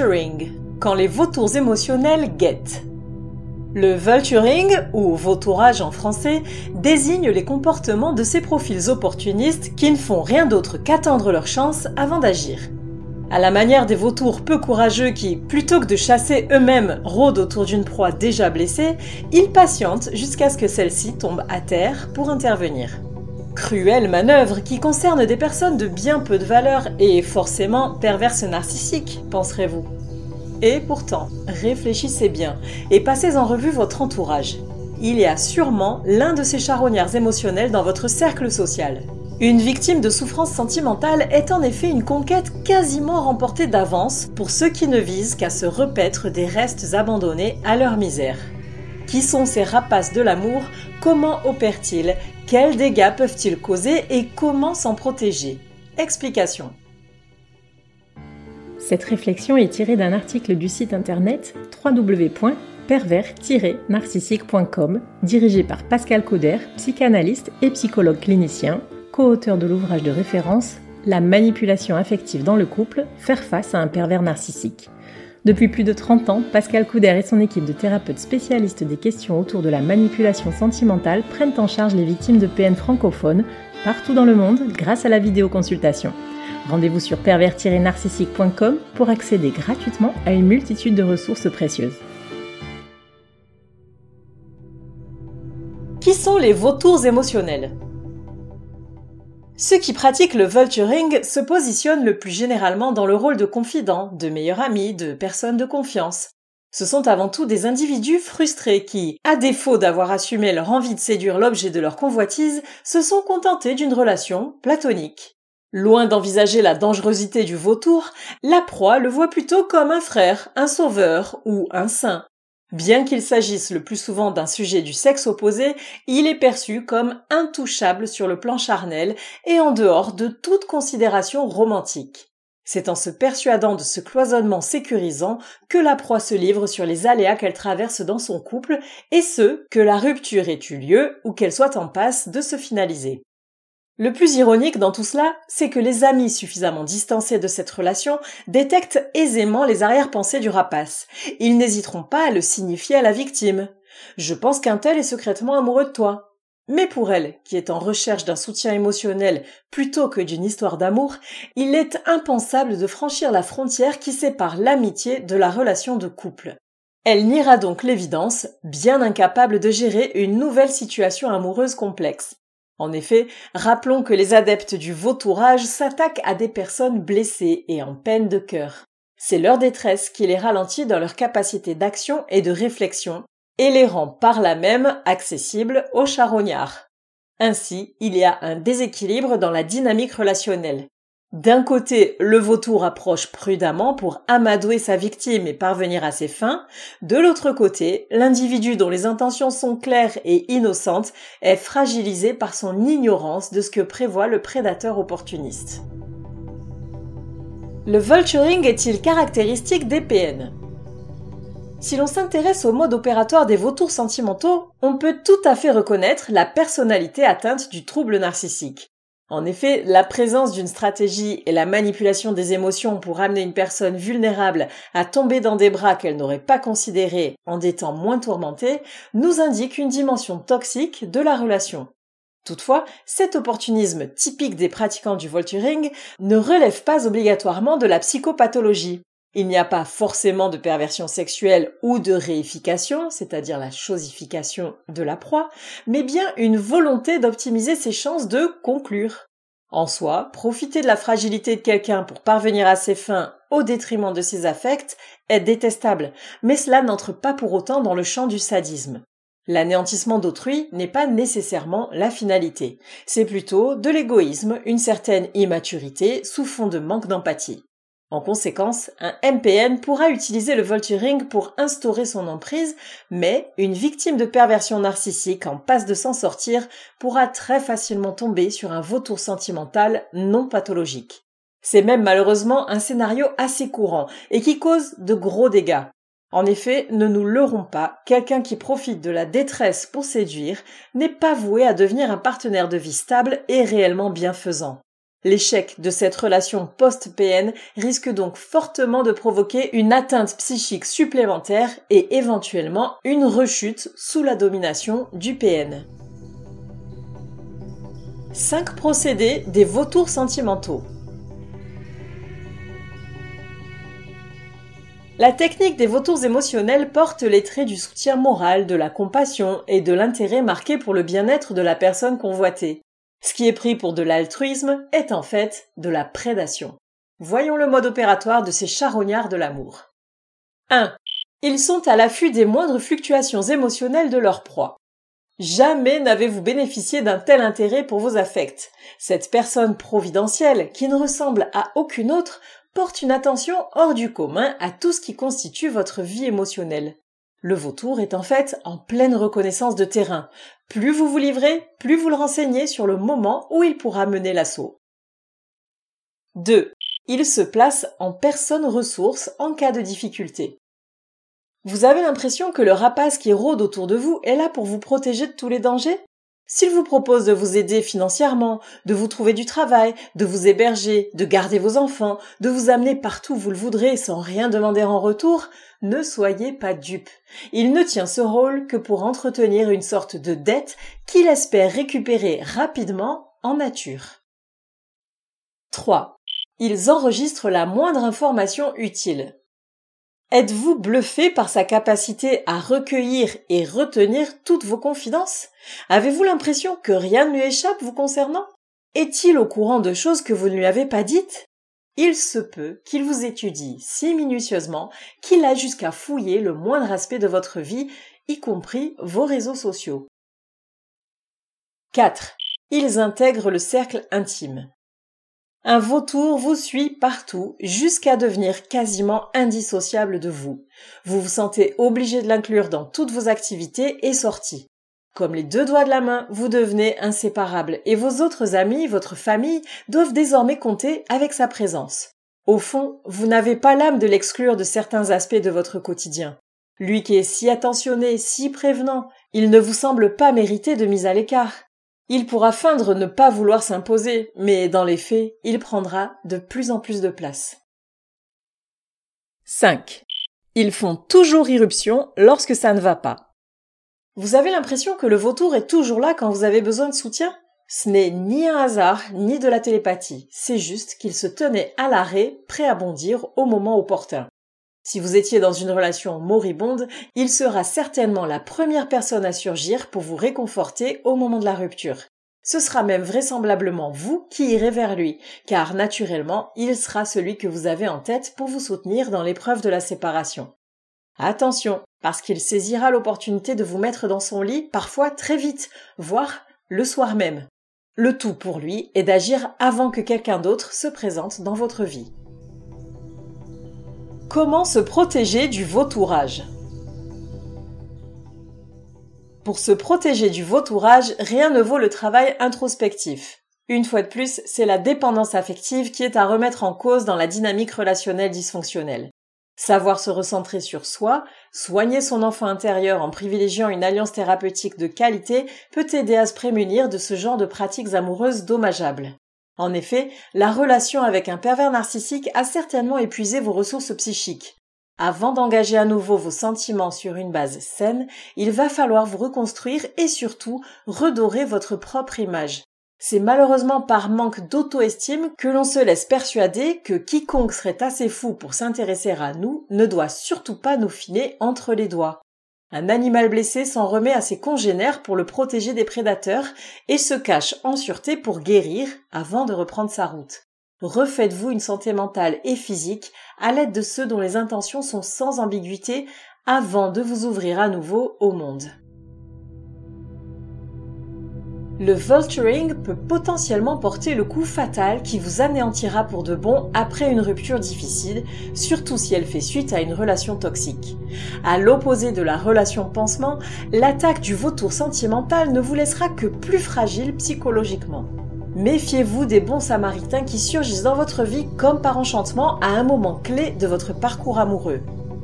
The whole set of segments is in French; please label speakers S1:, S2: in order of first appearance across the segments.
S1: vulturing, quand les vautours émotionnels guettent. Le vulturing, ou vautourage en français, désigne les comportements de ces profils opportunistes qui ne font rien d'autre qu'attendre leur chance avant d'agir. À la manière des vautours peu courageux qui, plutôt que de chasser eux-mêmes, rôdent autour d'une proie déjà blessée, ils patientent jusqu'à ce que celle-ci tombe à terre pour intervenir. Cruelle manœuvre qui concerne des personnes de bien peu de valeur et forcément perverses narcissiques, penserez-vous? Et pourtant, réfléchissez bien et passez en revue votre entourage. Il y a sûrement l'un de ces charognards émotionnels dans votre cercle social. Une victime de souffrance sentimentale est en effet une conquête quasiment remportée d'avance pour ceux qui ne visent qu'à se repaître des restes abandonnés à leur misère. Qui sont ces rapaces de l'amour? Comment opèrent-ils? Quels dégâts peuvent-ils causer et comment s'en protéger? Explication.
S2: Cette réflexion est tirée d'un article du site internet www.pervers-narcissique.com dirigé par Pascal Cauder, psychanalyste et psychologue clinicien co-auteur de l'ouvrage de référence La manipulation affective dans le couple, faire face à un pervers narcissique. Depuis plus de 30 ans, Pascal Couder et son équipe de thérapeutes spécialistes des questions autour de la manipulation sentimentale prennent en charge les victimes de PN francophones partout dans le monde grâce à la vidéoconsultation. Rendez-vous sur pervers-narcissique.com pour accéder gratuitement à une multitude de ressources précieuses.
S1: Qui sont les vautours émotionnels? Ceux qui pratiquent le vulturing se positionnent le plus généralement dans le rôle de confident, de meilleur ami, de personne de confiance. Ce sont avant tout des individus frustrés qui, à défaut d'avoir assumé leur envie de séduire l'objet de leur convoitise, se sont contentés d'une relation platonique. Loin d'envisager la dangerosité du vautour, la proie le voit plutôt comme un frère, un sauveur ou un saint. Bien qu'il s'agisse le plus souvent d'un sujet du sexe opposé, il est perçu comme intouchable sur le plan charnel et en dehors de toute considération romantique. C'est en se persuadant de ce cloisonnement sécurisant que la proie se livre sur les aléas qu'elle traverse dans son couple, et ce, que la rupture ait eu lieu ou qu'elle soit en passe de se finaliser. Le plus ironique dans tout cela, c'est que les amis suffisamment distancés de cette relation détectent aisément les arrière-pensées du rapace. Ils n'hésiteront pas à le signifier à la victime. Je pense qu'un tel est secrètement amoureux de toi. Mais pour elle, qui est en recherche d'un soutien émotionnel plutôt que d'une histoire d'amour, il est impensable de franchir la frontière qui sépare l'amitié de la relation de couple. Elle niera donc l'évidence, bien incapable de gérer une nouvelle situation amoureuse complexe. En effet, rappelons que les adeptes du vautourage s'attaquent à des personnes blessées et en peine de cœur. C'est leur détresse qui les ralentit dans leur capacité d'action et de réflexion, et les rend par là même accessibles aux charognards. Ainsi, il y a un déséquilibre dans la dynamique relationnelle. D'un côté, le vautour approche prudemment pour amadouer sa victime et parvenir à ses fins. De l'autre côté, l'individu dont les intentions sont claires et innocentes est fragilisé par son ignorance de ce que prévoit le prédateur opportuniste. Le vulturing est-il caractéristique des PN? Si l'on s'intéresse au mode opératoire des vautours sentimentaux, on peut tout à fait reconnaître la personnalité atteinte du trouble narcissique. En effet, la présence d'une stratégie et la manipulation des émotions pour amener une personne vulnérable à tomber dans des bras qu'elle n'aurait pas considérés en des temps moins tourmentés nous indique une dimension toxique de la relation. Toutefois, cet opportunisme typique des pratiquants du volturing ne relève pas obligatoirement de la psychopathologie. Il n'y a pas forcément de perversion sexuelle ou de réification, c'est-à-dire la chosification de la proie, mais bien une volonté d'optimiser ses chances de conclure. En soi, profiter de la fragilité de quelqu'un pour parvenir à ses fins au détriment de ses affects est détestable, mais cela n'entre pas pour autant dans le champ du sadisme. L'anéantissement d'autrui n'est pas nécessairement la finalité, c'est plutôt de l'égoïsme, une certaine immaturité sous fond de manque d'empathie. En conséquence, un MPN pourra utiliser le volturing pour instaurer son emprise, mais une victime de perversion narcissique en passe de s'en sortir pourra très facilement tomber sur un vautour sentimental non pathologique. C'est même malheureusement un scénario assez courant et qui cause de gros dégâts. En effet, ne nous leurrons pas, quelqu'un qui profite de la détresse pour séduire n'est pas voué à devenir un partenaire de vie stable et réellement bienfaisant. L'échec de cette relation post-PN risque donc fortement de provoquer une atteinte psychique supplémentaire et éventuellement une rechute sous la domination du PN. 5 procédés des vautours sentimentaux. La technique des vautours émotionnels porte les traits du soutien moral, de la compassion et de l'intérêt marqué pour le bien-être de la personne convoitée. Ce qui est pris pour de l'altruisme est en fait de la prédation. Voyons le mode opératoire de ces charognards de l'amour. 1. Ils sont à l'affût des moindres fluctuations émotionnelles de leur proie. Jamais n'avez-vous bénéficié d'un tel intérêt pour vos affects. Cette personne providentielle, qui ne ressemble à aucune autre, porte une attention hors du commun à tout ce qui constitue votre vie émotionnelle. Le vautour est en fait en pleine reconnaissance de terrain. Plus vous vous livrez, plus vous le renseignez sur le moment où il pourra mener l'assaut. 2. Il se place en personne ressource en cas de difficulté. Vous avez l'impression que le rapace qui rôde autour de vous est là pour vous protéger de tous les dangers? S'il vous propose de vous aider financièrement, de vous trouver du travail, de vous héberger, de garder vos enfants, de vous amener partout où vous le voudrez sans rien demander en retour, ne soyez pas dupe. Il ne tient ce rôle que pour entretenir une sorte de dette qu'il espère récupérer rapidement en nature. 3. Ils enregistrent la moindre information utile. Êtes-vous bluffé par sa capacité à recueillir et retenir toutes vos confidences? Avez-vous l'impression que rien ne lui échappe vous concernant? Est-il au courant de choses que vous ne lui avez pas dites? Il se peut qu'il vous étudie si minutieusement qu'il a jusqu'à fouiller le moindre aspect de votre vie, y compris vos réseaux sociaux. 4. Ils intègrent le cercle intime. Un vautour vous suit partout jusqu'à devenir quasiment indissociable de vous. Vous vous sentez obligé de l'inclure dans toutes vos activités et sorties. Comme les deux doigts de la main, vous devenez inséparables et vos autres amis, votre famille doivent désormais compter avec sa présence. Au fond, vous n'avez pas l'âme de l'exclure de certains aspects de votre quotidien. Lui qui est si attentionné, si prévenant, il ne vous semble pas mériter de mise à l'écart. Il pourra feindre ne pas vouloir s'imposer, mais dans les faits, il prendra de plus en plus de place. 5. Ils font toujours irruption lorsque ça ne va pas. Vous avez l'impression que le vautour est toujours là quand vous avez besoin de soutien? Ce n'est ni un hasard, ni de la télépathie, c'est juste qu'il se tenait à l'arrêt, prêt à bondir au moment opportun. Si vous étiez dans une relation moribonde, il sera certainement la première personne à surgir pour vous réconforter au moment de la rupture. Ce sera même vraisemblablement vous qui irez vers lui, car naturellement, il sera celui que vous avez en tête pour vous soutenir dans l'épreuve de la séparation. Attention, parce qu'il saisira l'opportunité de vous mettre dans son lit parfois très vite, voire le soir même. Le tout pour lui est d'agir avant que quelqu'un d'autre se présente dans votre vie. Comment se protéger du vautourage Pour se protéger du vautourage, rien ne vaut le travail introspectif. Une fois de plus, c'est la dépendance affective qui est à remettre en cause dans la dynamique relationnelle dysfonctionnelle. Savoir se recentrer sur soi, soigner son enfant intérieur en privilégiant une alliance thérapeutique de qualité peut aider à se prémunir de ce genre de pratiques amoureuses dommageables. En effet, la relation avec un pervers narcissique a certainement épuisé vos ressources psychiques. Avant d'engager à nouveau vos sentiments sur une base saine, il va falloir vous reconstruire et surtout redorer votre propre image. C'est malheureusement par manque d'auto-estime que l'on se laisse persuader que quiconque serait assez fou pour s'intéresser à nous ne doit surtout pas nous filer entre les doigts. Un animal blessé s'en remet à ses congénères pour le protéger des prédateurs et se cache en sûreté pour guérir avant de reprendre sa route. Refaites-vous une santé mentale et physique à l'aide de ceux dont les intentions sont sans ambiguïté avant de vous ouvrir à nouveau au monde. Le vulturing peut potentiellement porter le coup fatal qui vous anéantira pour de bon après une rupture difficile, surtout si elle fait suite à une relation toxique. À l'opposé de la relation pansement, l'attaque du vautour sentimental ne vous laissera que plus fragile psychologiquement. Méfiez-vous des bons samaritains qui surgissent dans votre vie comme par enchantement à un moment clé de votre parcours amoureux.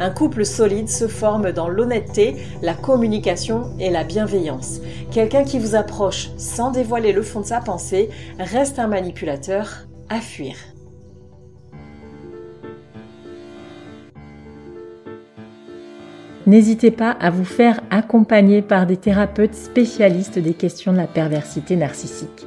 S1: Un couple solide se forme dans l'honnêteté, la communication et la bienveillance. Quelqu'un qui vous approche sans dévoiler le fond de sa pensée reste un manipulateur à fuir.
S2: N'hésitez pas à vous faire accompagner par des thérapeutes spécialistes des questions de la perversité narcissique.